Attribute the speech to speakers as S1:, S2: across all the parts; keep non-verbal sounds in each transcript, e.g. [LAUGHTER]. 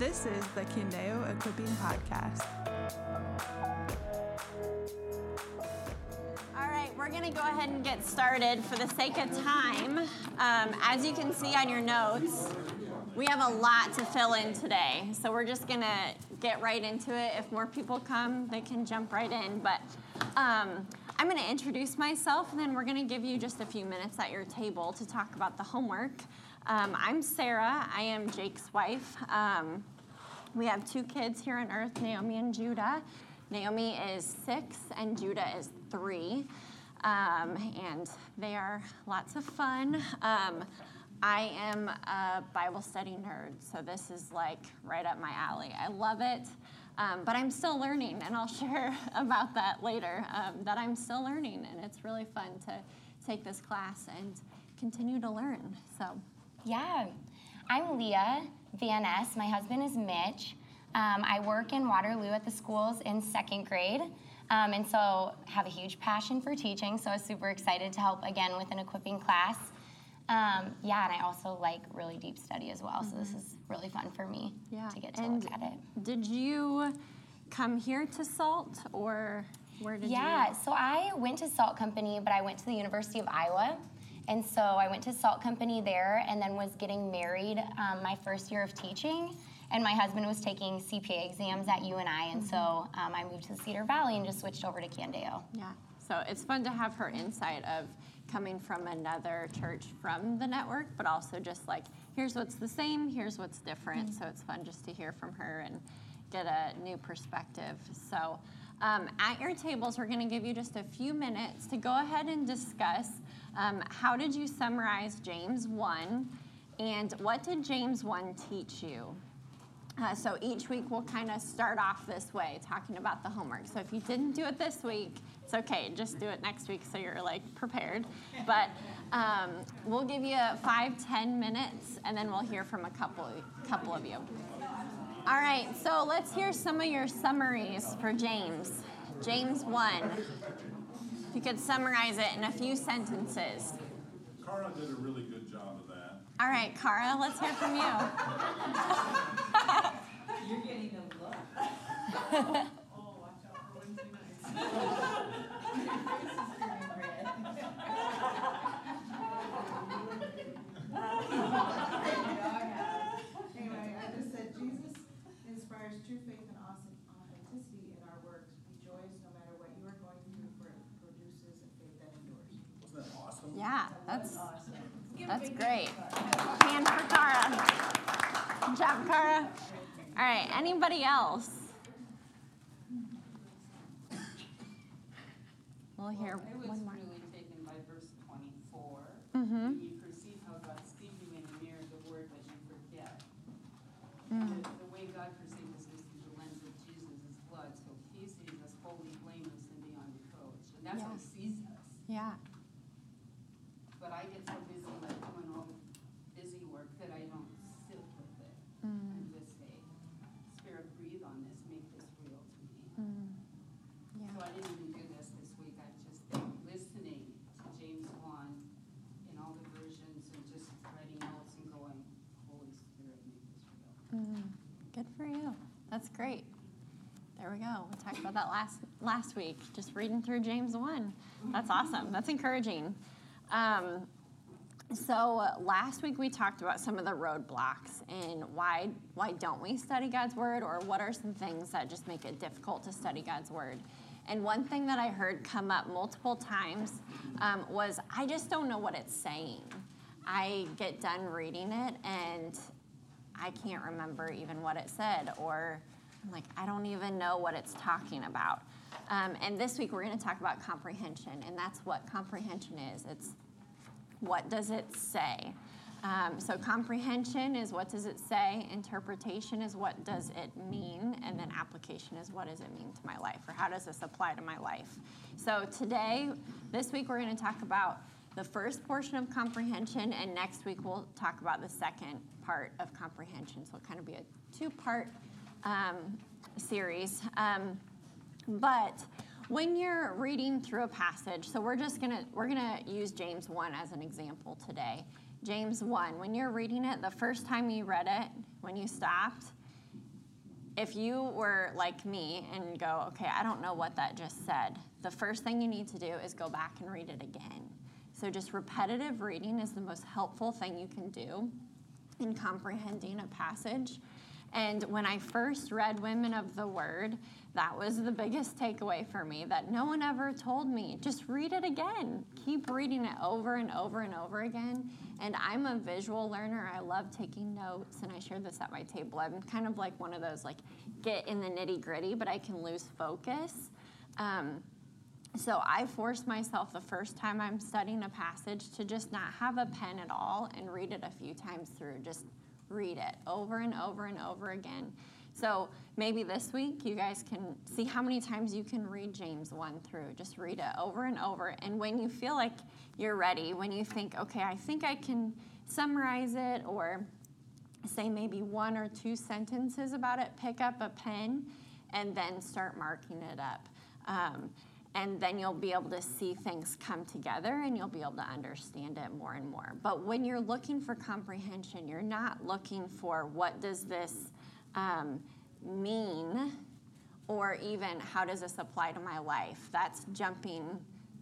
S1: This is the Candeo Equipping Podcast.
S2: All right, we're going to go ahead and get started for the sake of time. Um, as you can see on your notes, we have a lot to fill in today. So we're just going to get right into it. If more people come, they can jump right in. But um, I'm going to introduce myself, and then we're going to give you just a few minutes at your table to talk about the homework. Um, I'm Sarah. I am Jake's wife. Um, we have two kids here on earth, Naomi and Judah. Naomi is six, and Judah is three. Um, and they are lots of fun. Um, I am a Bible study nerd, so this is like right up my alley. I love it. Um, but I'm still learning, and I'll [LAUGHS] share about that later. Um, that I'm still learning, and it's really fun to take this class and continue to learn. So,
S3: Yeah, I'm Leah Ness. My husband is Mitch. Um, I work in Waterloo at the schools in second grade, um, and so have a huge passion for teaching. So I was super excited to help again with an equipping class. Um, yeah, and I also like really deep study as well. So this is really fun for me
S2: yeah.
S3: to get to
S2: and
S3: look at it.
S2: Did you come here to SALT, or where did
S3: Yeah,
S2: you?
S3: Yeah, so I went to Salt Company, but I went to the University of Iowa. And so I went to Salt Company there and then was getting married um, my first year of teaching. And my husband was taking CPA exams at UNI. And so um, I moved to the Cedar Valley and just switched over to Candeo.
S2: Yeah. So it's fun to have her insight of coming from another church from the network, but also just like, here's what's the same, here's what's different. So it's fun just to hear from her and get a new perspective. So um, at your tables, we're going to give you just a few minutes to go ahead and discuss um, how did you summarize James 1 and what did James 1 teach you? Uh, so each week we'll kind of start off this way, talking about the homework. So if you didn't do it this week, it's okay. Just do it next week so you're like prepared. But um, we'll give you five, ten minutes, and then we'll hear from a couple, couple of you. All right. So let's hear some of your summaries for James. James one. If you could summarize it in a few sentences.
S4: Cara did a really good job of that.
S2: All right, Cara, let's hear from you.
S5: You're getting a look. [LAUGHS] oh, watch out for Wednesday nights. [LAUGHS] Your face is turning red. Anyway, I just said Jesus inspires true faith and awesome authenticity in our works. Rejoice no matter what you are going through, for it produces a faith that endures.
S4: Wasn't that awesome?
S2: Yeah, that's
S5: Awesome.
S2: That's great. Hand for Cara. Good job, Cara. All right, anybody else? We'll hear
S6: I was
S2: one more.
S6: really taken by verse twenty-four.
S2: Mhm.
S6: When you perceive how God speaking in the mirror the word that you forget.
S2: Mm.
S6: The, the way God perceives us is through the lens of Jesus' blood, so he sees us holy, blameless, and beyond reproach. And that's how he sees us.
S2: Yeah.
S6: But I get so busy like doing all the busy work that I don't sit with it
S2: Mm.
S6: and just say, Spirit, breathe on this, make this real to me.
S2: Mm. Yeah.
S6: So I didn't even do this this week, I've just been listening to James one in all the versions and just writing notes and going, Holy Spirit, make this real.
S2: Mm. Good for you. That's great. There we go. We talked about that last last week. Just reading through James one. That's awesome. That's encouraging. Um, so last week we talked about some of the roadblocks and why why don't we study God's word or what are some things that just make it difficult to study God's word. And one thing that I heard come up multiple times um, was I just don't know what it's saying. I get done reading it and I can't remember even what it said, or I'm like, I don't even know what it's talking about. Um, and this week we're going to talk about comprehension, and that's what comprehension is. It's what does it say? Um, so comprehension is what does it say, interpretation is what does it mean, and then application is what does it mean to my life, or how does this apply to my life. So today, this week, we're going to talk about the first portion of comprehension, and next week we'll talk about the second part of comprehension. So it'll kind of be a two-part um, series. Um, but when you're reading through a passage, so we're just gonna we're gonna use James one as an example today. James one, when you're reading it, the first time you read it, when you stopped, if you were like me and go, okay, I don't know what that just said, the first thing you need to do is go back and read it again. So, just repetitive reading is the most helpful thing you can do in comprehending a passage. And when I first read Women of the Word, that was the biggest takeaway for me that no one ever told me. Just read it again. Keep reading it over and over and over again. And I'm a visual learner. I love taking notes, and I share this at my table. I'm kind of like one of those, like, get in the nitty gritty, but I can lose focus. Um, so I force myself the first time I'm studying a passage to just not have a pen at all and read it a few times through. Just read it over and over and over again. So maybe this week you guys can see how many times you can read James 1 through. Just read it over and over. And when you feel like you're ready, when you think, okay, I think I can summarize it or say maybe one or two sentences about it, pick up a pen and then start marking it up. Um, and then you'll be able to see things come together and you'll be able to understand it more and more. But when you're looking for comprehension you're not looking for what does this um, mean or even how does this apply to my life? That's jumping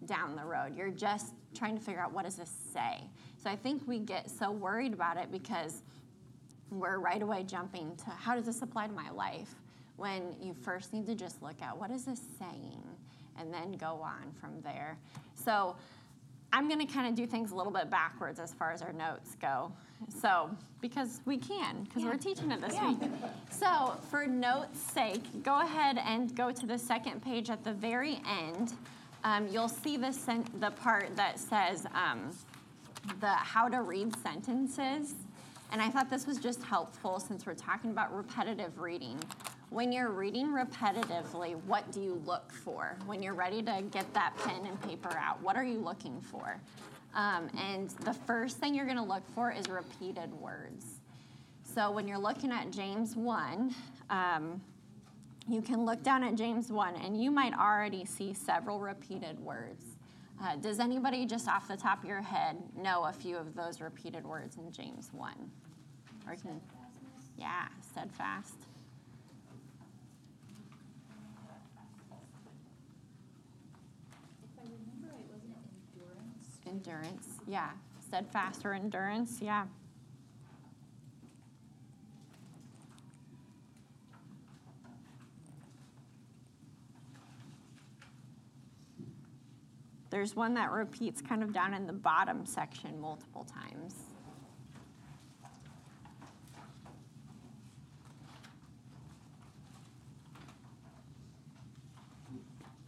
S2: down the road. You're just trying to figure out what does this say. So i think we get so worried about it because we're right away jumping to how does this apply to my life when you first need to just look at what is this saying and then go on from there. So I'm going to kind of do things a little bit backwards as far as our notes go. So, because we can, because we're teaching it this week. So, for notes' sake, go ahead and go to the second page at the very end. Um, you'll see the, sen- the part that says um, the how to read sentences. And I thought this was just helpful since we're talking about repetitive reading. When you're reading repetitively, what do you look for? When you're ready to get that pen and paper out, what are you looking for? Um, and the first thing you're going to look for is repeated words. So when you're looking at James 1, um, you can look down at James 1 and you might already see several repeated words. Uh, does anybody just off the top of your head know a few of those repeated words in James 1? Or can, yeah, steadfast.
S7: If I remember right, wasn't it endurance?
S2: Yeah. Steadfast or endurance, yeah. There's one that repeats kind of down in the bottom section multiple times.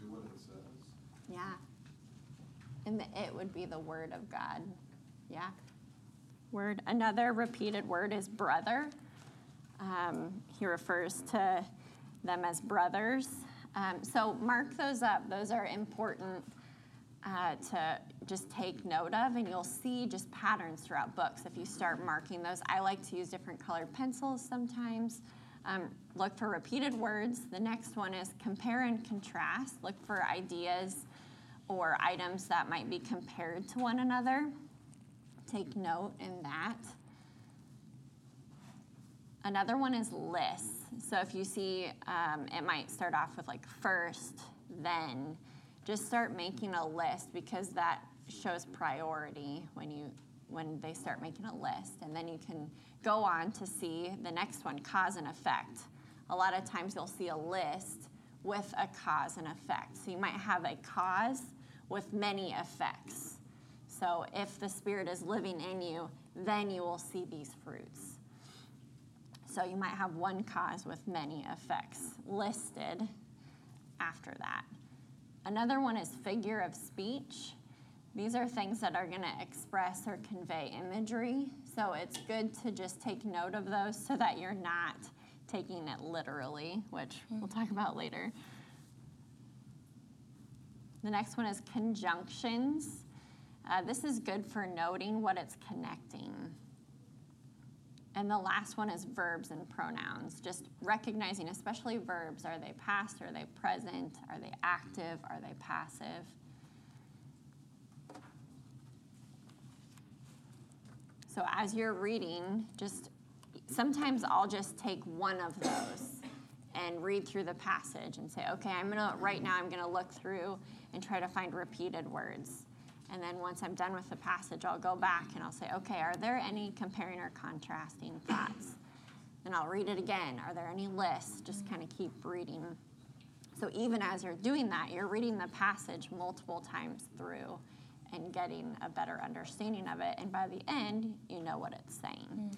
S4: Do what it says.
S2: Yeah. And the it would be the word of God. Yeah. Word. Another repeated word is brother. Um, he refers to them as brothers. Um, so mark those up. Those are important uh, to just take note of, and you'll see just patterns throughout books if you start marking those. I like to use different colored pencils sometimes. Um, look for repeated words. The next one is compare and contrast. Look for ideas or items that might be compared to one another. Take note in that. Another one is lists. So if you see, um, it might start off with like first, then. Just start making a list because that shows priority when you when they start making a list, and then you can go on to see the next one, cause and effect. A lot of times you'll see a list with a cause and effect. So you might have a cause with many effects. So if the Spirit is living in you, then you will see these fruits. So you might have one cause with many effects listed after that. Another one is figure of speech. These are things that are going to express or convey imagery. So it's good to just take note of those so that you're not taking it literally, which we'll talk about later. The next one is conjunctions. Uh, this is good for noting what it's connecting. And the last one is verbs and pronouns. Just recognizing, especially verbs. Are they past? Are they present? Are they active? Are they passive? So as you're reading, just sometimes I'll just take one of those and read through the passage and say, okay, I'm gonna, right now, I'm gonna look through and try to find repeated words. And then once I'm done with the passage, I'll go back and I'll say, okay, are there any comparing or contrasting thoughts? And I'll read it again. Are there any lists? Just kind of keep reading. So even as you're doing that, you're reading the passage multiple times through and getting a better understanding of it. And by the end, you know what it's saying.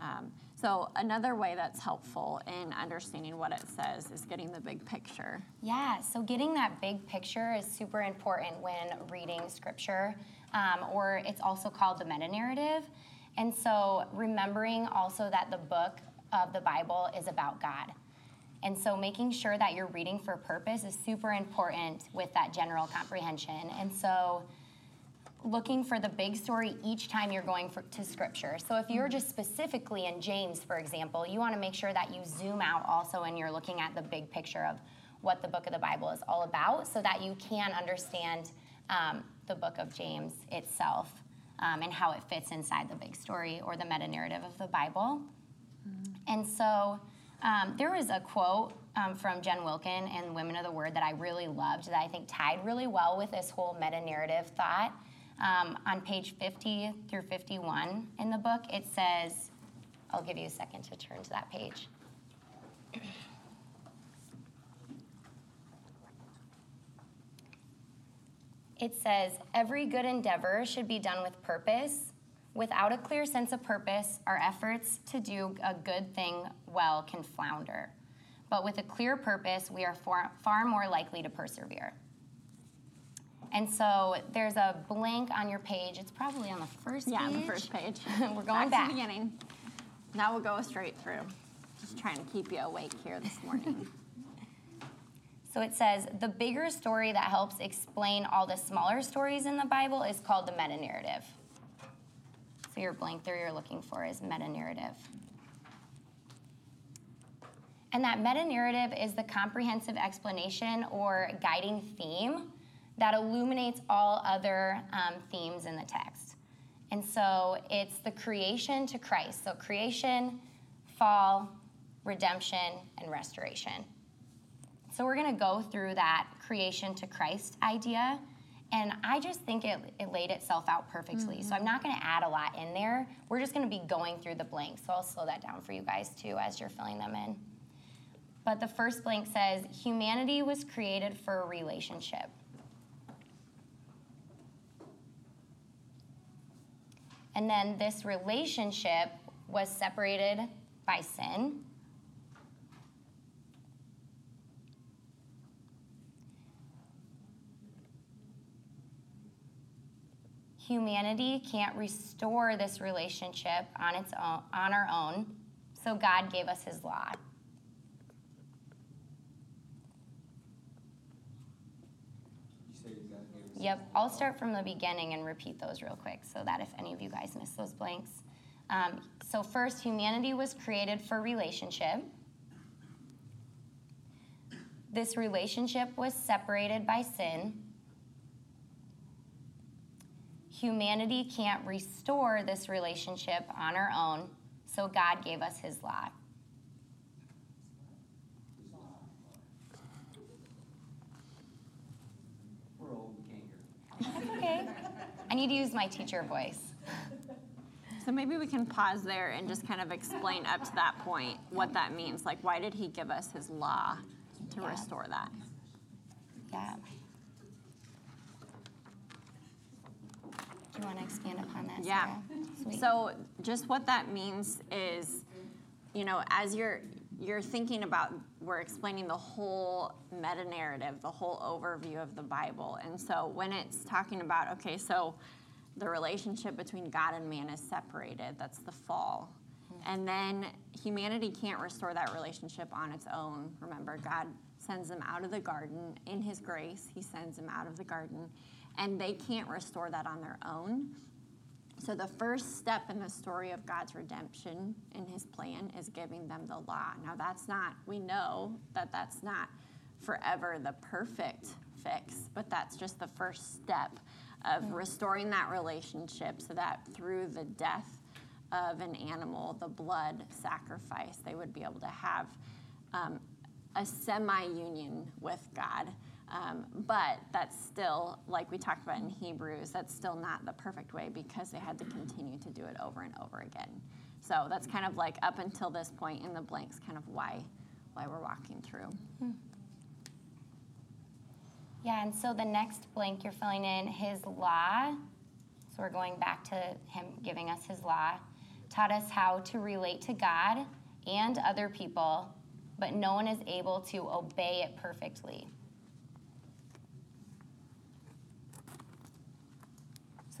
S2: Um, so another way that's helpful in understanding what it says is getting the big picture.
S3: Yeah, so getting that big picture is super important when reading scripture, um, or it's also called the meta narrative. And so remembering also that the book of the Bible is about God. And so making sure that you're reading for purpose is super important with that general comprehension. And so looking for the big story each time you're going for, to scripture. So if you're just specifically in James, for example, you want to make sure that you zoom out also and you're looking at the big picture of what the book of the Bible is all about so that you can understand um, the book of James itself um, and how it fits inside the big story or the meta narrative of the Bible. And so um, there was a quote um, from Jen Wilkin and Women of the Word that I really loved that I think tied really well with this whole meta narrative thought. Um, on page 50 through 51 in the book, it says, I'll give you a second to turn to that page. It says, Every good endeavor should be done with purpose. Without a clear sense of purpose, our efforts to do a good thing well can flounder. But with a clear purpose, we are far, far more likely to persevere. And so there's a blank on your page. It's probably on the first
S2: Yeah,
S3: page.
S2: on the first page. [LAUGHS]
S3: We're going
S2: To
S3: back.
S2: the beginning. Now we'll go straight through. Just trying to keep you awake here this morning. [LAUGHS] [LAUGHS]
S3: So it says the bigger story that helps explain all the smaller stories in the Bible is called the meta narrative. So your blank there you're looking for is meta narrative. And that meta narrative is the comprehensive explanation or guiding theme that illuminates all other um, themes in the text. And so it's the creation to Christ. So creation, fall, redemption, and restoration. So we're going to go through that creation to Christ idea. And I just think it, it laid itself out perfectly. So I'm not going to add a lot in there. We're just going to be going through the blanks. So I'll slow that down for you guys too as you're filling them in. But the first blank says humanity was created for a relationship. And then this relationship was separated by sin. Humanity can't restore this relationship on its own on our own, so God gave us his law.
S4: You say God gave us.
S3: Yep, I'll start from the beginning and repeat those real quick so that if any of you guys missed those blanks. Um, so, first, humanity was created for relationship. This relationship was separated by sin. Humanity can't restore this relationship on our own, so God gave us his law.
S8: We're old, we can't hear.
S3: That's okay. I need to use my teacher voice.
S2: So maybe we can pause there and just kind of explain up to that point what that means. Like, why did he give us his law to
S3: Yeah.
S2: restore that?
S3: Yeah. Do you want to expand upon that?
S2: Yeah. So just what that means is, you know, as you're you're thinking about, we're explaining the whole meta narrative, the whole overview of the Bible, and so when it's talking about, okay, so the relationship between God and man is separated. That's the fall. And then humanity can't restore that relationship on its own. Remember, God sends them out of the garden in His grace. He sends them out of the garden, and they can't restore that on their own. So, the first step in the story of God's redemption in his plan is giving them the law. Now, that's not, we know that that's not forever the perfect fix, but that's just the first step of restoring that relationship so that through the death of an animal, the blood sacrifice, they would be able to have um, a semi union with God. Um, but that's still, like we talked about in Hebrews, that's still not the perfect way because they had to continue to do it over and over again. So that's kind of like up until this point in the blanks, kind of why why we're walking through.
S3: Yeah, and so the next blank you're filling in his law. So we're going back to him giving us his law. Taught us how to relate to God and other people, but no one is able to obey it perfectly.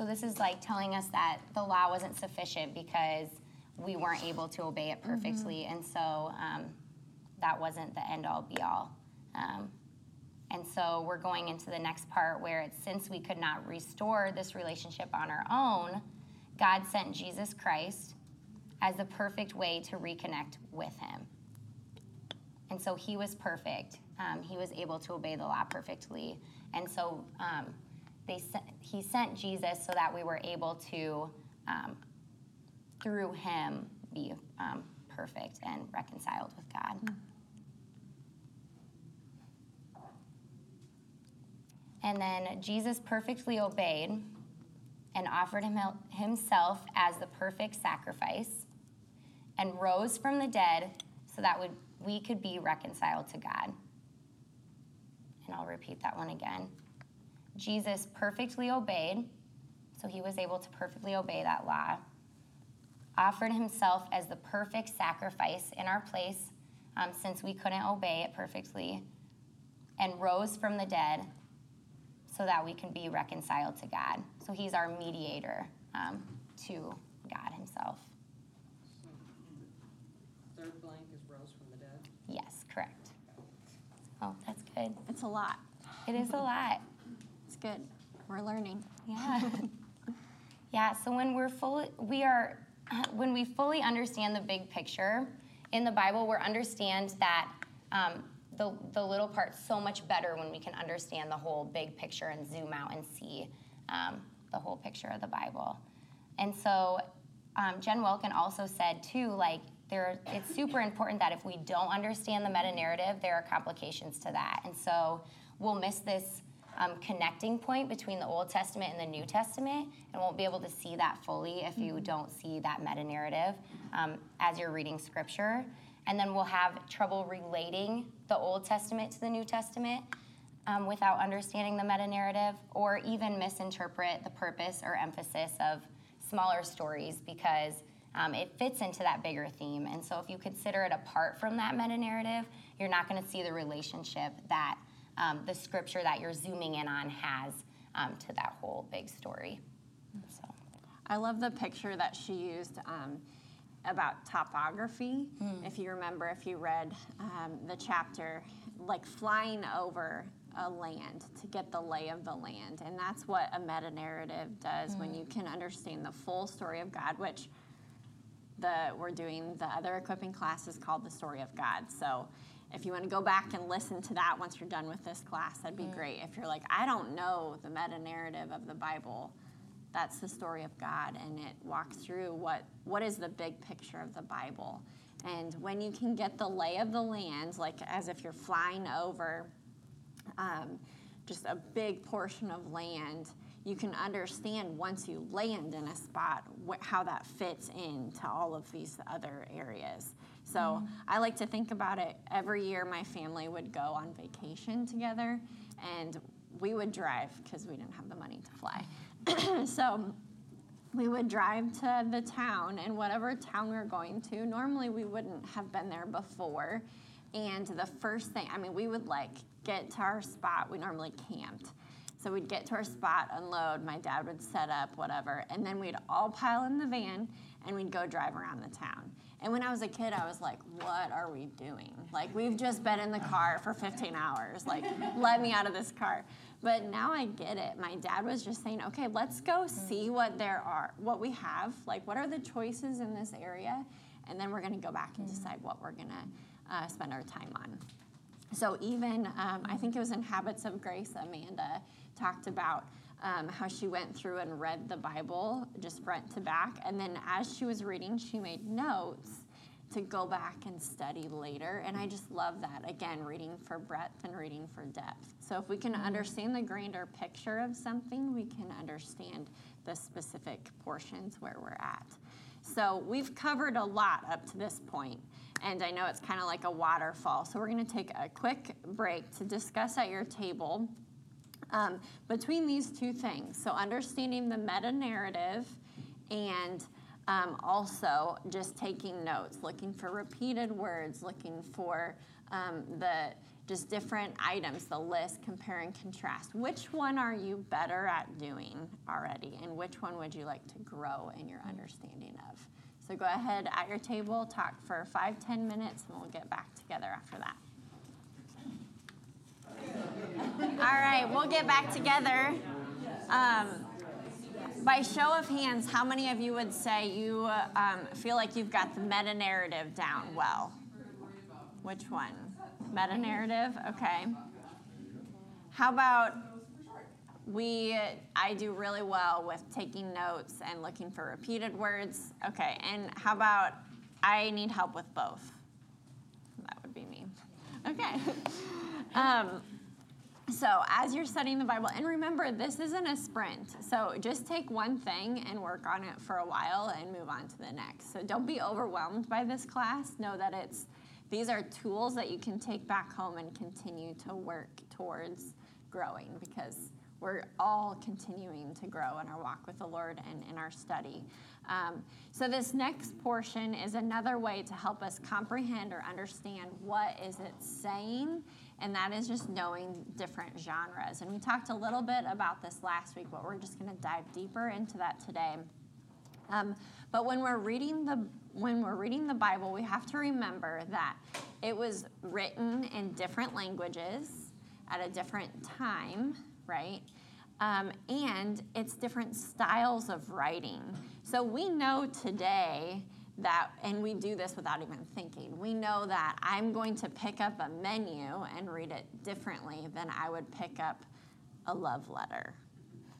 S3: So this is like telling us that the law wasn't sufficient because we weren't able to obey it perfectly, and so um, that wasn't the end all be all. Um, and so we're going into the next part where it's since we could not restore this relationship on our own, God sent Jesus Christ as the perfect way to reconnect with Him. And so He was perfect. Um, he was able to obey the law perfectly. And so um, they sent, He sent Jesus so that we were able to, um, through Him, be um, perfect and reconciled with God. And then Jesus perfectly obeyed and offered him, himself as the perfect sacrifice and rose from the dead so that would, we could be reconciled to God. And I'll repeat that one again. Jesus perfectly obeyed, so he was able to perfectly obey that law, offered himself as the perfect sacrifice in our place um, since we couldn't obey it perfectly, and rose from the dead so that we can be reconciled to God. So he's our mediator um, to God himself.
S9: Third blank is rose from the dead.
S3: Yes, correct. Oh, that's good.
S2: It's a lot.
S3: It is a lot.
S2: Good. We're learning.
S3: Yeah. [LAUGHS] yeah, so when we're fully we are [LAUGHS] when we fully understand the big picture in the Bible, we understand that um, the, the little parts so much better when we can understand the whole big picture and zoom out and see um, the whole picture of the Bible. And so um, Jen Wilkin also said too, like there, it's super important that if we don't understand the meta narrative, there are complications to that, and so we'll miss this um, connecting point between the Old Testament and the New Testament, and won't be able to see that fully if you don't see that meta narrative um, as you're reading Scripture. And then we'll have trouble relating the Old Testament to the New Testament um, without understanding the meta narrative, or even misinterpret the purpose or emphasis of smaller stories because um, it fits into that bigger theme. And so if you consider it apart from that meta narrative, you're not going to see the relationship that um, the scripture that you're zooming in on has um, to that whole big story. So.
S2: I love the picture that she used um, about topography. If you remember, if you read um, the chapter, like flying over a land to get the lay of the land. And that's what a meta narrative does when you can understand the full story of God, which the we're doing the other equipping class is called the story of God. So if you want to go back and listen to that once you're done with this class, that'd be great. If you're like, I don't know the meta narrative of the Bible, that's the story of God, and it walks through what what is the big picture of the Bible. And when you can get the lay of the land, like as if you're flying over um, just a big portion of land, you can understand once you land in a spot wh- how that fits into all of these other areas. So I like to think about it every year. My family would go on vacation together, and we would drive because we didn't have the money to fly. [CLEARS THROAT] so we would drive to the town and whatever town we were going to normally we wouldn't have been there before and the first thing i mean we would like get to our spot we normally camped so we'd get to our spot unload my dad would set up whatever and then we'd all pile in the van and we'd go drive around the town and when i was a kid i was like what are we doing? Like we've just been in the car for 15 hours. Like let me out of this car. But now I get it. My dad was just saying, okay, let's go see what there are, what we have, like what are the choices in this area, and then we're going to go back and decide what we're going to uh, spend our time on. So even um, I think it was in Habits of Grace, Amanda talked about um, how she went through and read the Bible just front to back, and then as she was reading, she made notes to go back and study later. And I just love that. Again, reading for breadth and reading for depth. So if we can understand the grander picture of something, we can understand the specific portions where we're at. So we've covered a lot up to this point, and I know it's kind of like a waterfall. So we're going to take a quick break to discuss at your table um, between these two things. So understanding the meta narrative and um, also just taking notes, looking for repeated words, looking for um, the just different items, the list, compare and contrast. Which one are you better at doing already, and which one would you like to grow in your understanding of? So go ahead at your table, talk for five, ten minutes, and we'll get back together after that. All right, we'll get back together. Um, by show of hands, how many of you would say you um, feel like you've got the meta narrative down well? Which one? Meta narrative? Okay. How about we, I do really well with taking notes and looking for repeated words. Okay, and how about I need help with both? That would be me. Okay. [LAUGHS] Um, so, as you're studying the Bible, and remember, this isn't a sprint. So, just take one thing and work on it for a while and move on to the next. So, don't be overwhelmed by this class. Know that it's these are tools that you can take back home and continue to work towards growing because we're all continuing to grow in our walk with the Lord and in our study. Um, so this next portion is another way to help us comprehend or understand what is it saying, and that is just knowing different genres. And we talked a little bit about this last week, but we're just going to dive deeper into that today. Um, but when we're reading the when we're reading the Bible, we have to remember that it was written in different languages at a different time, right? Um, and it's different styles of writing. So we know today that, and we do this without even thinking, we know that I'm going to pick up a menu and read it differently than I would pick up a love letter,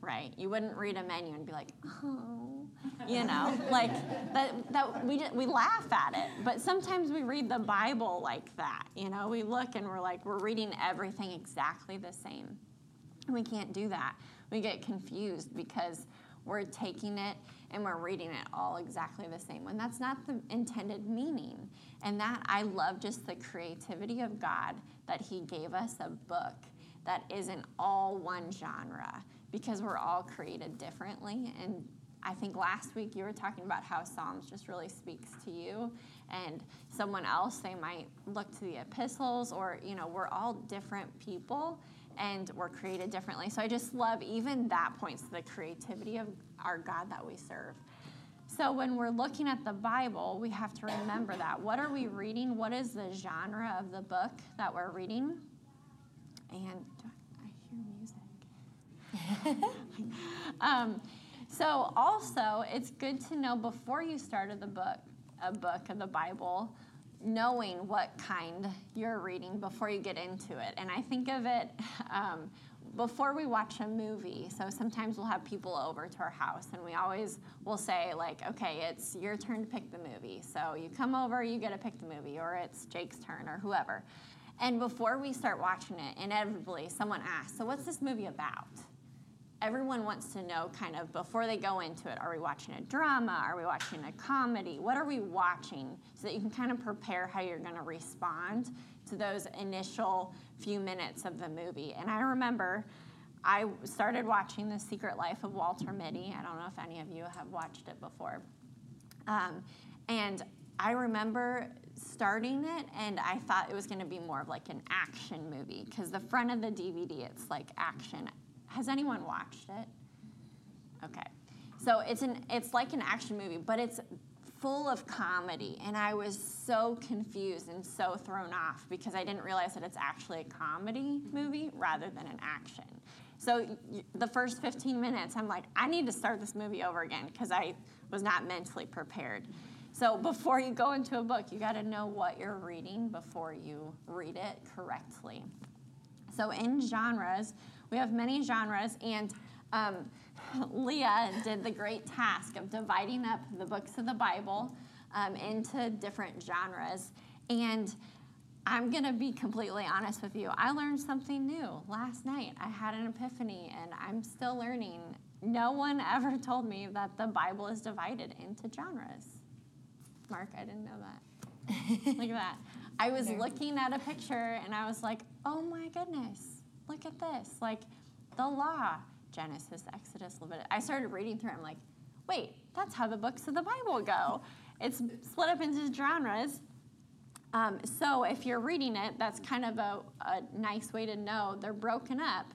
S2: right? You wouldn't read a menu and be like, oh, you know, [LAUGHS] like that. That we just, we laugh at it, but sometimes we read the Bible like that. You know, we look and we're like, we're reading everything exactly the same. We can't do that. We get confused because we're taking it and we're reading it all exactly the same when that's not the intended meaning. And that I love just the creativity of God that He gave us a book that isn't all one genre because we're all created differently. And I think last week you were talking about how Psalms just really speaks to you, and someone else, they might look to the epistles, or, you know, we're all different people and we're created differently. So I just love even that points to the creativity of our God that we serve. So when we're looking at the Bible, we have to remember that. What are we reading? What is the genre of the book that we're reading? And I hear music. [LAUGHS] um, so also, it's good to know before you started the book, a book of the Bible, knowing what kind you're reading before you get into it. And I think of it um, before we watch a movie. So sometimes we'll have people over to our house, and we always will say, like, okay, it's your turn to pick the movie. So you come over, you get to pick the movie, or it's Jake's turn, or whoever. And before we start watching it, inevitably someone asks, So what's this movie about? Everyone wants to know kind of before they go into it are we watching a drama? Are we watching a comedy? What are we watching? So that you can kind of prepare how you're going to respond to those initial few minutes of the movie. And i remember i started watching the secret life of walter mitty. I don't know if any of you have watched it before. Um, and i remember starting it and i thought it was going to be more of like an action movie because the front of the dvd it's like action has anyone watched it? Okay. So it's an it's like an action movie, but it's full of comedy and I was so confused and so thrown off because I didn't realize that it's actually a comedy movie rather than an action. So the first 15 minutes I'm like I need to start this movie over again because I was not mentally prepared. So before you go into a book, you got to know what you're reading before you read it correctly. So in genres, we have many genres, and um, [LAUGHS] Leah did the great task of dividing up the books of the Bible um, into different genres. And I'm going to be completely honest with you. I learned something new last night. I had an epiphany, and I'm still learning. No one [LAUGHS] ever told me that the Bible is divided into genres. Mark, I didn't know that. [LAUGHS] Look at that. I was looking at a picture and I was like, oh my goodness, look at this. Like the law, Genesis, Exodus, Leviticus. I started reading through it. I'm like, wait, that's how the books of the Bible go. It's split up into genres. Um, so if you're reading it, that's kind of a, a nice way to know they're broken up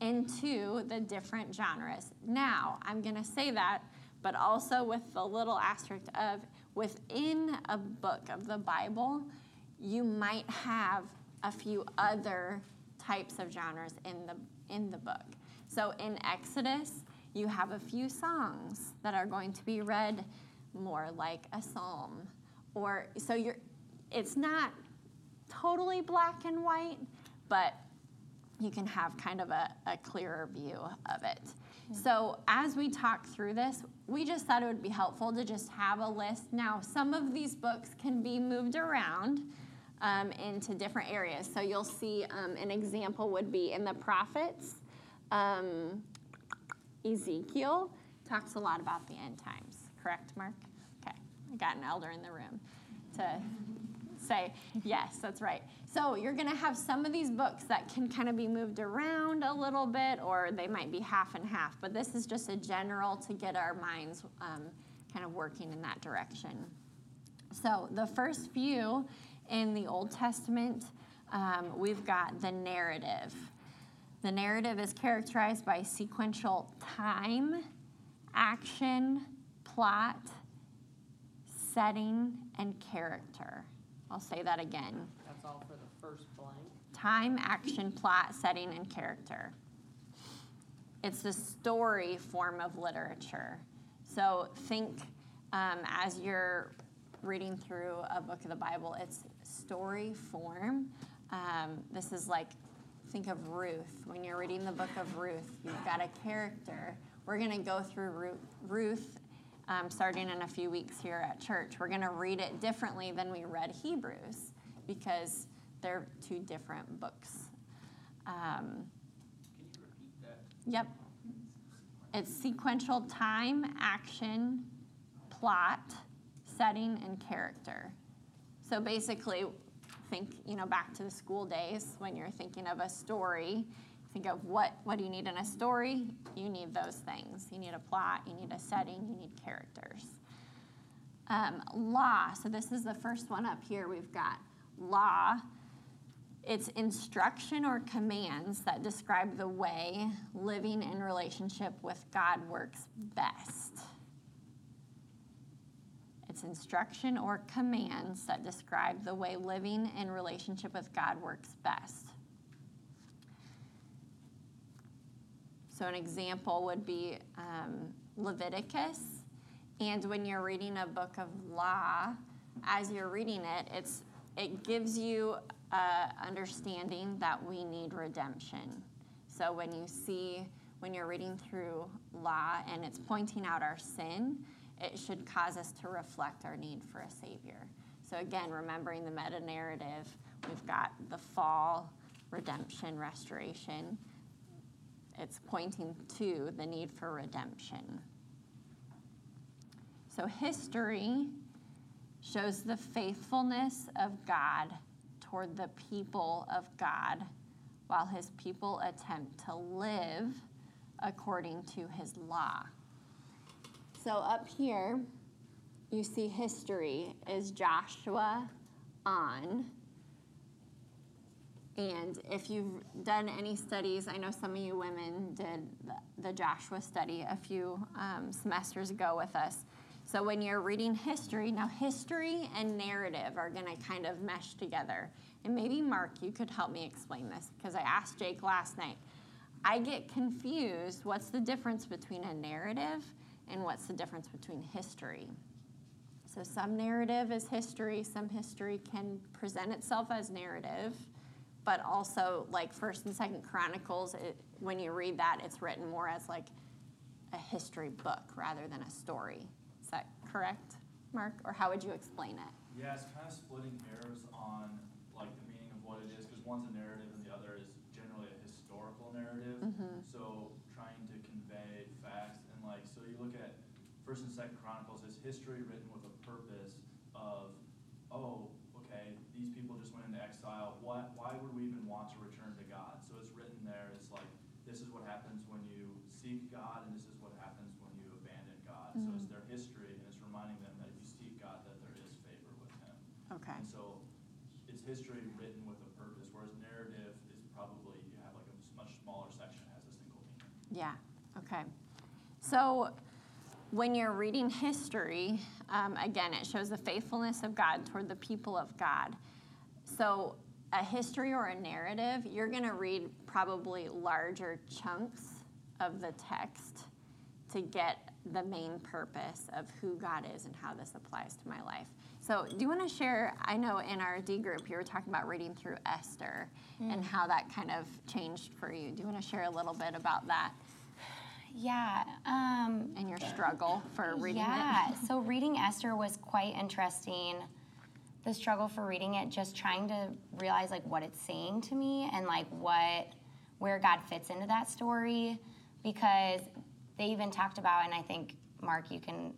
S2: into the different genres. Now, I'm going to say that, but also with the little asterisk of within a book of the Bible, you might have a few other types of genres in the in the book. So in Exodus, you have a few songs that are going to be read more like a psalm or so you're it's not totally black and white, but you can have kind of a, a clearer view of it. Hmm. So, as we talk through this, we just thought it would be helpful to just have a list. Now, some of these books can be moved around um, into different areas. So, you'll see um, an example would be in the prophets. Um, Ezekiel talks a lot about the end times, correct, Mark? Okay, I got an elder in the room to say, yes, that's right. So you're going to have some of these books that can kind of be moved around a little bit, or they might be half and half. But this is just a general to get our minds um, kind of working in that direction. So the first few in the Old Testament, um, we've got the narrative. The narrative is characterized by sequential time, action, plot, setting, and character. I'll say that again
S9: That's all for the first blank.
S2: time, action, plot, setting, and character. It's the story form of literature. So think um, as you're reading through a book of the Bible, it's story form. Um, this is like, think of Ruth. When you're reading the book of Ruth, you've got a character. We're going to go through Ru- Ruth um, starting in a few weeks here at church. We're going to read it differently than we read Hebrews because they're two different books. Um,
S4: Can you repeat that?
S2: yep. It's sequential time, action, plot, setting, and character. So basically, think you know back to the school days when you're thinking of a story. Think of what what do you need in a story? You need those things. You need a plot. You need a setting. You need characters. Um, law. So this is the first one up here. We've got law. It's instruction or commands that describe the way living in relationship with God works best. It's instruction or commands that describe the way living in relationship with God works best. So, an example would be um, Leviticus. And when you're reading a book of law, as you're reading it, it's, it gives you understanding that we need redemption. So, when you see, when you're reading through law and it's pointing out our sin, it should cause us to reflect our need for a Savior. So, again, remembering the meta narrative, we've got the fall, redemption, restoration it's pointing to the need for redemption. So, history shows the faithfulness of God toward the people of God while his people attempt to live according to his law. So, up here, you see history is Joshua on. And if you've done any studies, I know some of you women did the Joshua study a few um, semesters ago with us. So when you're reading history, now history and narrative are going to kind of mesh together. And maybe, Mark, you could help me explain this because I asked Jake last night. I get confused what's the difference between a narrative and what's the difference between history? So some narrative is history, some history can present itself as narrative but also like first and second chronicles it, when you read that it's written more as like a history book rather than a story is that correct Mark, or how would you explain it?
S10: Yeah, it's kind of splitting hairs on like the meaning of what it is, because one's a narrative and the other is generally a historical narrative.
S2: Mhm.
S10: So trying to convey facts and like, so you look at First and Second Chronicles, is history written with a purpose of, oh, okay, these people just went into exile. What? Why would we even want to return to God? So it's written there. It's like this is what happens when you seek God, and this is what happens when you abandon God. So it's
S2: Mhm.
S10: their history, and it's reminding them that if you seek God, that there is favor with Him.
S2: Okay.
S10: And so it's history written with a purpose, whereas narrative is probably, you have like a much smaller section has a single meaning.
S2: Yeah, okay. So when you're reading history, um, again, it shows the faithfulness of God toward the people of God. So a history or a narrative, you're going to read probably larger chunks of the text to get the main purpose of who God is and how this applies to my life. So, do you want to share? I know in our D group you were talking about reading through Esther and how that kind of changed for you. Do you want to share a little bit about that
S3: Yeah. Um,
S2: and your struggle for reading
S3: yeah.
S2: it? [LAUGHS]
S3: so reading Esther was quite interesting. The struggle for reading it, just trying to realize like what it's saying to me and like what where God fits into that story, because they even talked about, and I think Mark, you can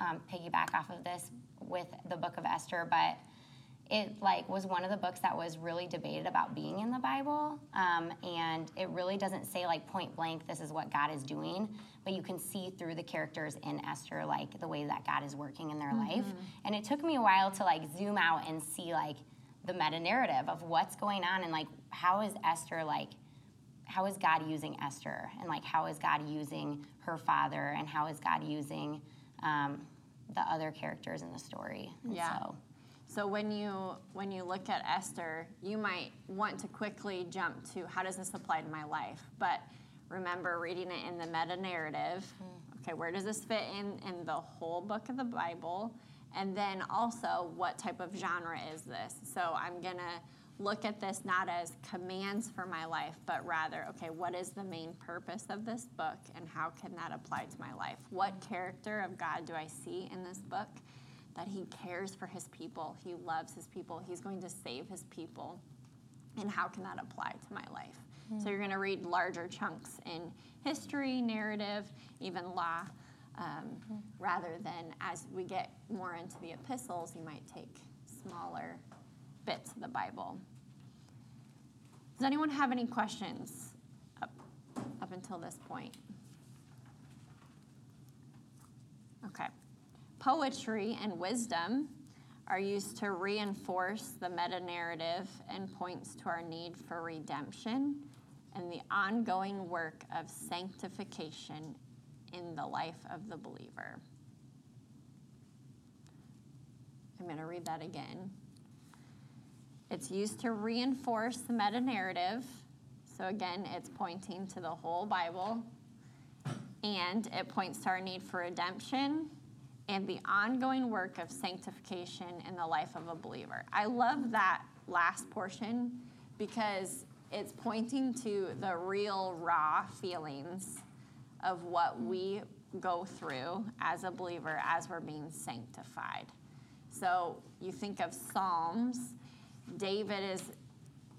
S3: um, piggyback off of this with the book of Esther, but it like was one of the books that was really debated about being in the Bible, um, and it really doesn't say like point blank this is what God is doing, but you can see through the characters in Esther like the way that God is working in their life, and it took me a while to like zoom out and see like the meta narrative of what's going on and like how is Esther like how is God using Esther and like how is God using her father and how is God using um, the other characters in the story. And
S2: Yeah.
S3: So,
S2: So when you when you look at Esther, you might want to quickly jump to how does this apply to my life? But remember reading it in the meta narrative. Mm-hmm. Okay, where does this fit in in the whole book of the Bible? And then also what type of genre is this? So I'm going to look at this not as commands for my life, but rather, okay, what is the main purpose of this book and how can that apply to my life? What character of God do I see in this book? That he cares for his people, he loves his people, he's going to save his people. And how can that apply to my life? So you're going to read larger chunks in history, narrative, even law, um, rather than as we get more into the epistles, you might take smaller bits of the Bible. Does anyone have any questions up, up until this point? Okay. Poetry and wisdom are used to reinforce the meta narrative and points to our need for redemption and the ongoing work of sanctification in the life of the believer. I'm going to read that again. It's used to reinforce the meta narrative. So, again, it's pointing to the whole Bible. And it points to our need for redemption and the ongoing work of sanctification in the life of a believer. I love that last portion because it's pointing to the real raw feelings of what we go through as a believer as we're being sanctified. So you think of Psalms, David is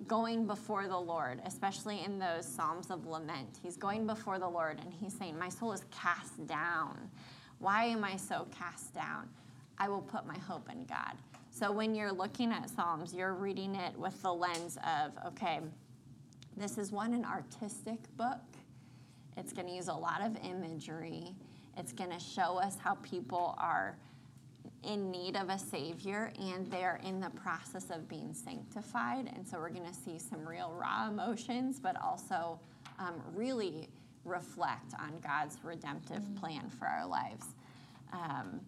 S2: going before the Lord, especially in those Psalms of lament. He's going before the Lord and he's saying, My soul is cast down. Why am I so cast down? I will put my hope in God. So when you're looking at Psalms, you're reading it with the lens of, okay, this is one, an artistic book. It's going to use a lot of imagery. It's going to show us how people are in need of a savior and they're in the process of being sanctified. And so we're going to see some real raw emotions, but also um, really reflect on God's redemptive plan for our lives. Um,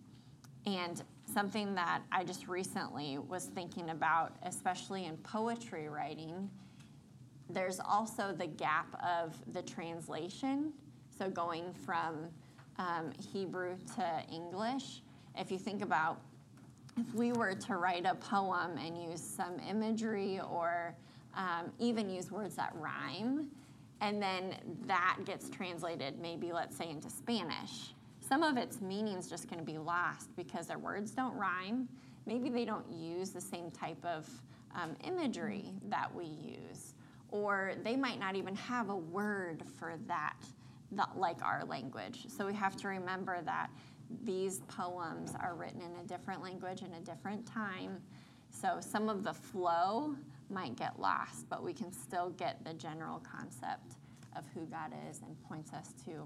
S2: and something that I just recently was thinking about, especially in poetry writing, there's also the gap of the translation. So going from um, Hebrew to English, if you think about if we were to write a poem and use some imagery or um, even use words that rhyme, and then that gets translated maybe, let's say, into Spanish. some of its meaning's just going to be lost because their words don't rhyme. Maybe they don't use the same type of um, imagery that we use, or they might not even have a word for that, that like our language. So we have to remember that these poems are written in a different language in a different time. So some of the flow might get lost, but we can still get the general concept of who God is and points us to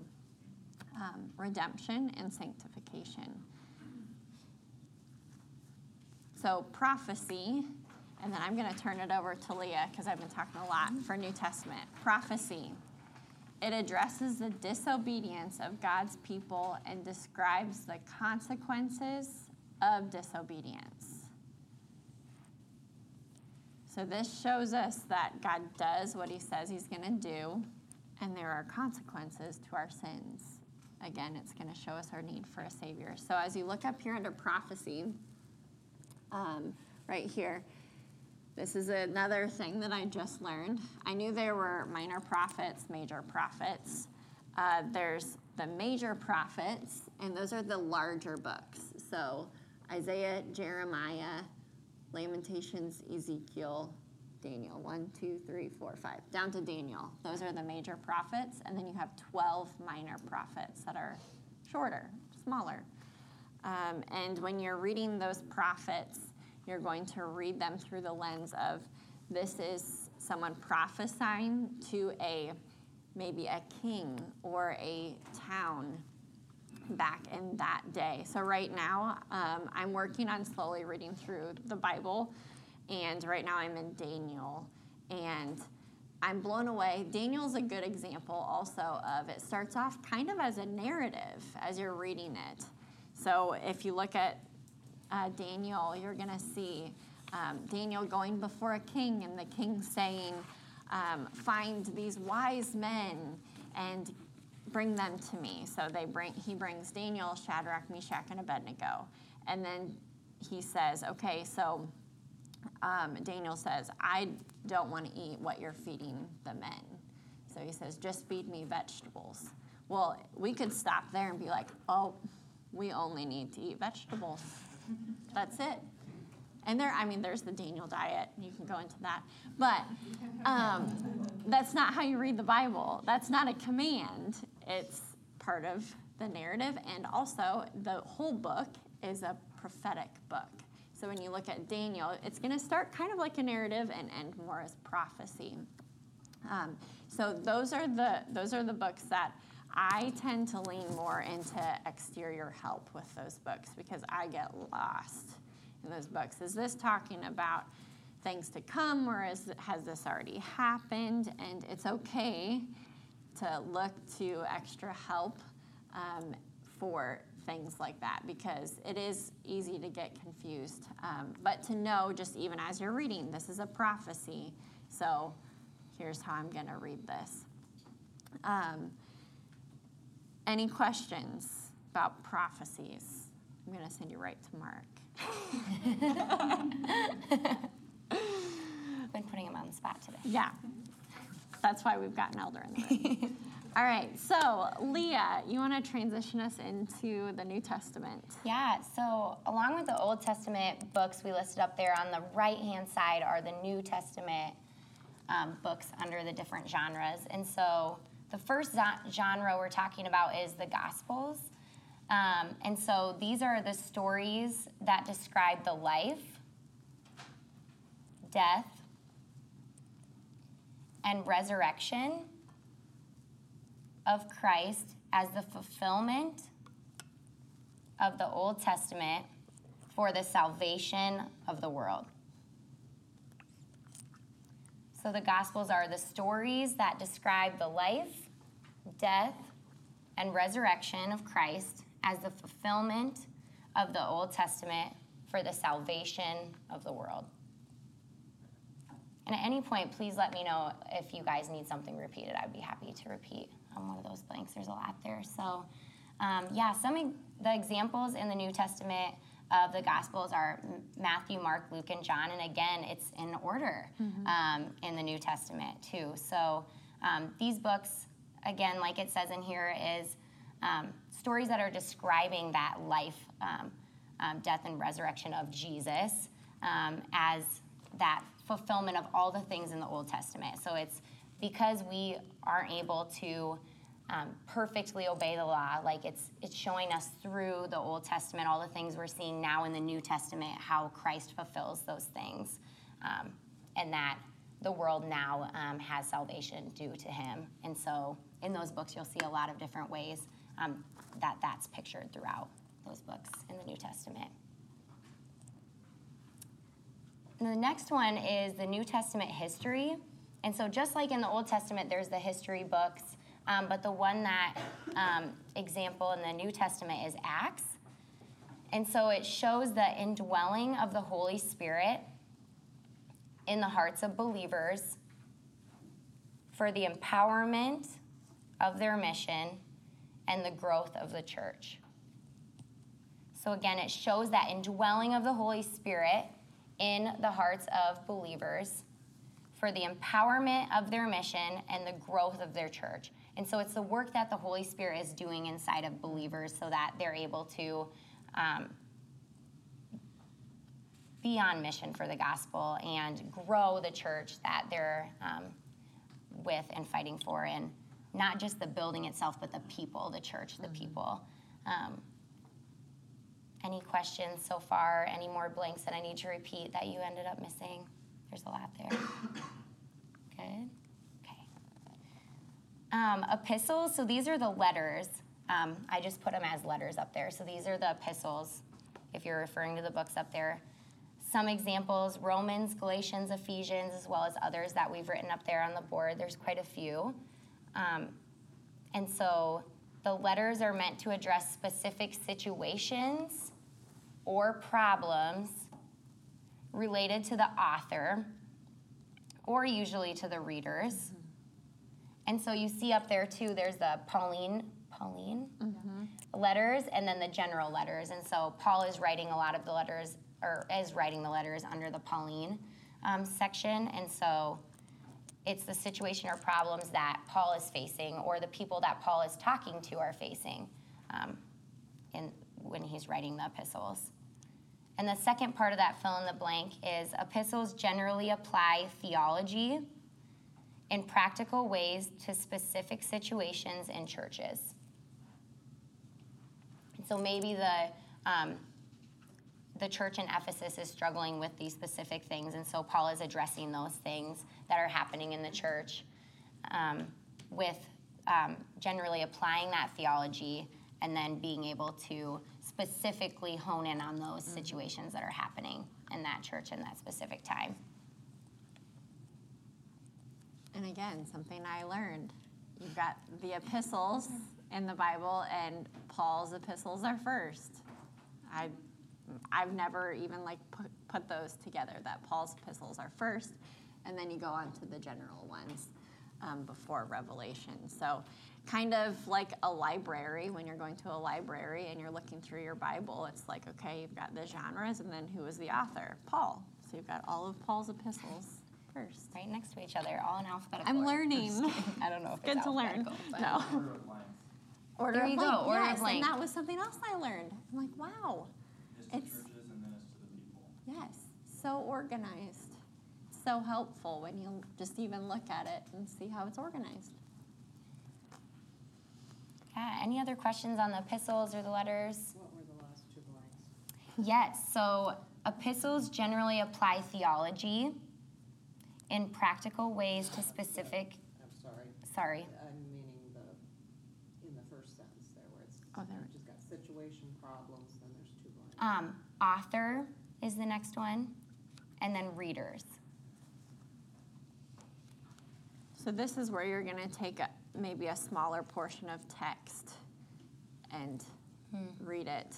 S2: um, redemption and sanctification. So, prophecy, and then I'm going to turn it over to Leah because I've been talking a lot for New Testament. Prophecy. It addresses the disobedience of God's people and describes the consequences of disobedience. So, this shows us that God does what He says He's going to do, and there are consequences to our sins. Again, it's going to show us our need for a Savior. So, as you look up here under prophecy, um, right here, this is another thing that I just learned. I knew there were minor prophets, major prophets. Uh, there's the major prophets, and those are the larger books. So, Isaiah, Jeremiah, Lamentations, Ezekiel, Daniel. One, two, three, four, five. Down to Daniel. Those are the major prophets. And then you have 12 minor prophets that are shorter, smaller. Um, and when you're reading those prophets, you're going to read them through the lens of this is someone prophesying to a maybe a king or a town back in that day. So, right now, um, I'm working on slowly reading through the Bible, and right now I'm in Daniel, and I'm blown away. Daniel's a good example also of it starts off kind of as a narrative as you're reading it. So, if you look at uh, Daniel, you're going to see um, Daniel going before a king, and the king saying, um, "Find these wise men and bring them to me." So they bring. He brings Daniel, Shadrach, Meshach, and Abednego, and then he says, "Okay, so." Um, Daniel says, "I don't want to eat what you're feeding the men." So he says, "Just feed me vegetables." Well, we could stop there and be like, "Oh, we only need to eat vegetables." That's it. And there, I mean, there's the Daniel diet. You can go into that. But um, that's not how you read the Bible. That's not a command, it's part of the narrative. And also, the whole book is a prophetic book. So when you look at Daniel, it's going to start kind of like a narrative and end more as prophecy. Um, so those are the those are the books that I tend to lean more into exterior help with those books because I get lost in those books. Is this talking about things to come or is, has this already happened? And it's okay to look to extra help um, for things like that because it is easy to get confused. Um, but to know, just even as you're reading, this is a prophecy. So here's how I'm going to read this. Um, any questions about prophecies? I'm going to send you right to Mark. [LAUGHS]
S3: Been putting him on the spot today.
S2: Yeah. That's why we've got an elder in the room. [LAUGHS] All right, so Leah, you want to transition us into the New Testament?
S3: Yeah, so along with the Old Testament books we listed up there, on the right hand side are the New Testament um, books under the different genres. And so the first genre we're talking about is the Gospels. Um, and so these are the stories that describe the life, death, and resurrection of Christ as the fulfillment of the Old Testament for the salvation of the world. So the Gospels are the stories that describe the life, death, and resurrection of Christ as the fulfillment of the Old Testament for the salvation of the world. And at any point, please let me know if you guys need something repeated. I'd be happy to repeat on one of those blanks. There's a lot there. So, um, yeah, some of the examples in the New Testament of the Gospels are Matthew, Mark, Luke, and John. And again, it's in order mm-hmm. um, in the New Testament, too. So, um, these books, again, like it says in here, is um, stories that are describing that life, um, um, death, and resurrection of Jesus um, as that fulfillment of all the things in the Old Testament. So it's because we aren't able to um, perfectly obey the law, like it's it's showing us through the Old Testament all the things we're seeing now in the New Testament, how Christ fulfills those things, um, and that the world now um, has salvation due to Him. And so in those books, you'll see a lot of different ways um, that that's pictured throughout those books in the New Testament. The next one is the New Testament history. And so, just like in the Old Testament, there's the history books, um, but the one that um, example in the New Testament is Acts. And so, it shows the indwelling of the Holy Spirit in the hearts of believers for the empowerment of their mission and the growth of the church. So, again, it shows that indwelling of the Holy Spirit in the hearts of believers for the empowerment of their mission and the growth of their church. And so it's the work that the Holy Spirit is doing inside of believers so that they're able to um, be on mission for the gospel and grow the church that they're um, with and fighting for. And not just the building itself, but the people, the church, the people. Um, any questions so far? Any more blanks that I need to repeat that you ended up missing? There's a lot there. [COUGHS] Good. Okay. Um, epistles, so these are the letters. Um, I just put them as letters up there. So these are the epistles, if you're referring to the books up there. Some examples Romans, Galatians, Ephesians, as well as others that we've written up there on the board. There's quite a few. Um, and so the letters are meant to address specific situations or problems related to the author or usually to the readers. Mm-hmm. And so you see up there too, there's the Pauline, Pauline mm-hmm. letters and then the general letters. And so Paul is writing a lot of the letters, or is writing the letters under the Pauline um, section. And so it's the situation or problems that Paul is facing or the people that Paul is talking to are facing um, in, when he's writing the epistles. And the second part of that fill in the blank is epistles generally apply theology in practical ways to specific situations in churches. So maybe the um, the church in Ephesus is struggling with these specific things, and so Paul is addressing those things that are happening in the church um, with um, generally applying that theology and then being able to specifically hone in on those mm-hmm. situations that are happening in that church in that specific time.
S2: And again, something I learned. You've got the epistles in the Bible, and Paul's epistles are first. I, I've never even like put, put those together. That Paul's epistles are first, and then you go on to the general ones um, before Revelation. So kind of like a library when you're going to a library and you're looking through your Bible. It's like, okay, you've got the genres, and then who is the author? Paul. So you've got all of Paul's epistles first.
S3: Right next to each other, all in alphabetical order.
S2: I'm learning. [LAUGHS]
S3: I don't know if
S2: Good to learn.
S3: But
S2: No.
S10: Order of lines.
S2: Order
S3: There you
S2: blank.
S3: go, order
S2: yes,
S3: blank.
S2: and that was something else I learned. I'm like, wow,
S10: It's to
S2: It's-
S10: churches and then it's to the people.
S2: yes, so organized, so helpful when you just even look at it and see how it's organized.
S3: Yeah, any other questions on the epistles or the letters?
S9: What were the last two blanks?
S3: Yes, so epistles generally apply theology in practical ways to specific,
S9: I'm sorry,
S3: sorry,
S9: I'm meaning the, in the first sentence there where it's,
S2: Oh, there.
S9: just got situation, problems, then there's two blanks.
S3: um, author is the next one, and then readers.
S2: So this is where you're going to take a, maybe a smaller portion of text and hmm. read it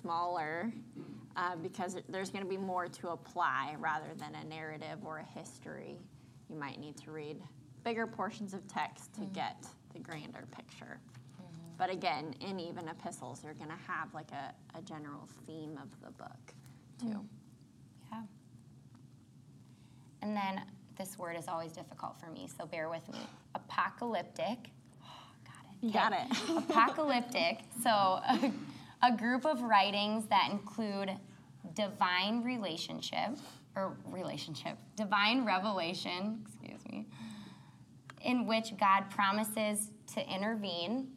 S2: smaller uh, because there's going to be more to apply rather than a narrative or a history. You might need to read bigger portions of text to hmm. get the grander picture. Hmm. But again, in even epistles, you're going to have like a, a general theme of the book too.
S3: Yeah. And then this word is always difficult for me, so bear with me. Apocalyptic. Oh, got it.
S2: Got [LAUGHS] it.
S3: Apocalyptic. So, a, a group of writings that include divine relationship or relationship, divine revelation, excuse me, in which God promises to intervene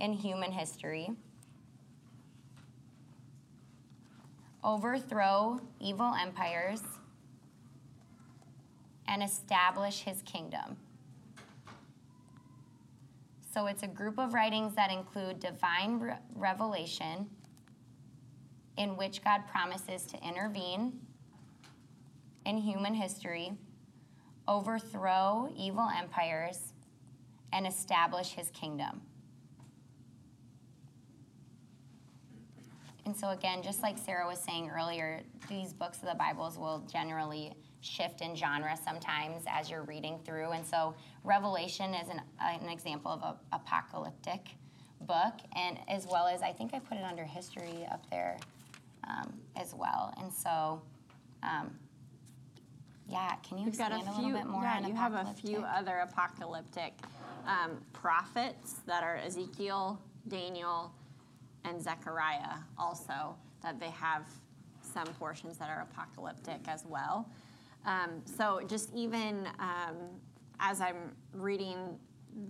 S3: in human history, overthrow evil empires, and establish his kingdom. So it's a group of writings that include divine re- revelation in which God promises to intervene in human history, overthrow evil empires, and establish his kingdom. And so, again, just like Sarah was saying earlier, these books of the Bibles will generally shift in genre sometimes as you're reading through. And so, Revelation is an, an example of an apocalyptic book, and as well as I think I put it under history up there um, as well. And so, um, yeah, can you
S2: got
S3: expand
S2: a
S3: a,
S2: few.
S3: little bit more
S2: yeah, you have a few other apocalyptic um, prophets that are Ezekiel, Daniel, and Zechariah also that they have some portions that are apocalyptic as well. Um, so just even um, as I'm reading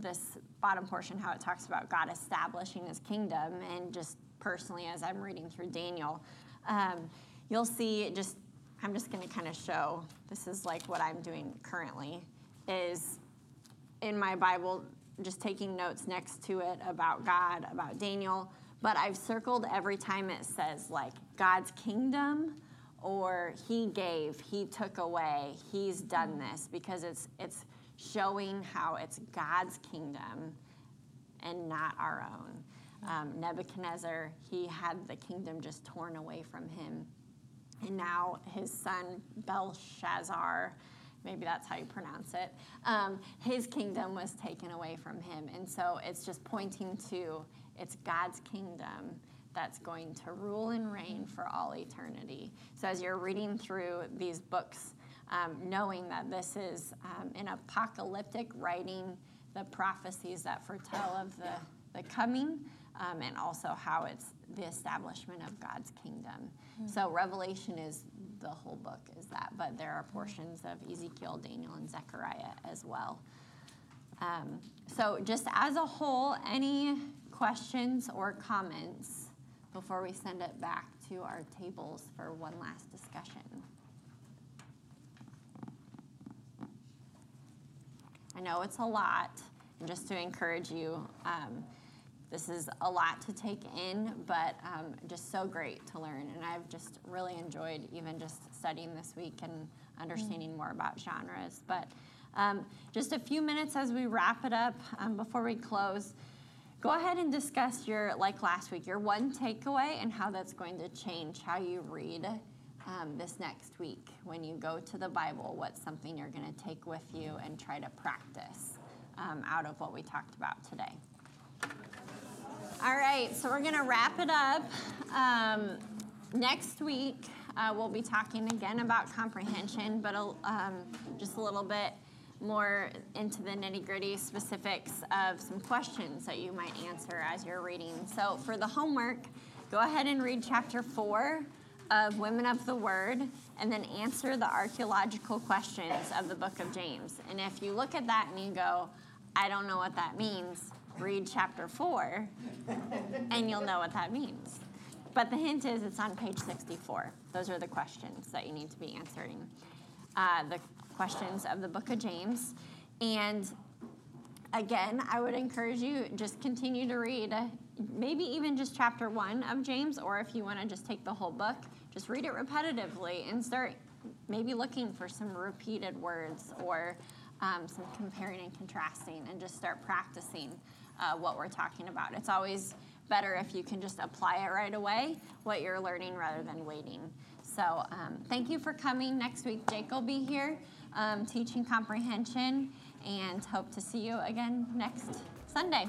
S2: this bottom portion, how it talks about God establishing His kingdom, and just personally as I'm reading through Daniel, um, you'll see just I'm just going to kind of show this is like what I'm doing currently is in my Bible, just taking notes next to it about God, about Daniel, but I've circled every time it says like God's kingdom or he gave, he took away, he's done this because it's it's showing how it's God's kingdom and not our own. Um, Nebuchadnezzar, he had the kingdom just torn away from him. And now his son Belshazzar, maybe that's how you pronounce it, um, his kingdom was taken away from him. And so it's just pointing to it's God's kingdom that's going to rule and reign for all eternity. So as you're reading through these books, um, knowing that this is um, an apocalyptic writing, the prophecies that foretell of the, the coming, um, and also how it's the establishment of God's kingdom. So Revelation is the whole book is that, but there are portions of Ezekiel, Daniel, and Zechariah as well. Um, so just as a whole, any questions or comments before we send it back to our tables for one last discussion? I know it's a lot, and just to encourage you, um, this is a lot to take in, but um, just so great to learn. And I've just really enjoyed even just studying this week and understanding more about genres. But um, just a few minutes as we wrap it up um, before we close. Go ahead and discuss your, like last week, your one takeaway and how that's going to change how you read um, this next week. When you go to the Bible, what's something you're going to take with you and try to practice um, out of what we talked about today? All right, so we're going to wrap it up. Um, next week, uh, we'll be talking again about comprehension, but um, just a little bit more into the nitty gritty specifics of some questions that you might answer as you're reading. So, for the homework, go ahead and read chapter four of Women of the Word and then answer the archaeological questions of the book of James. And if you look at that and you go, I don't know what that means, read chapter four and you'll know what that means. But the hint is it's on page 64. Those are the questions that you need to be answering. Uh, the questions of the book of James. And again, I would encourage you just continue to read, uh, maybe even just chapter one of James, or if you want to just take the whole book, just read it repetitively and start maybe looking for some repeated words or um, some comparing and contrasting, and just start practicing uh, what we're talking about. It's always better if you can just apply it right away, what you're learning, rather than waiting. So um, thank you for coming. Next week, Jake will be here um, teaching comprehension, and hope to see you again next Sunday.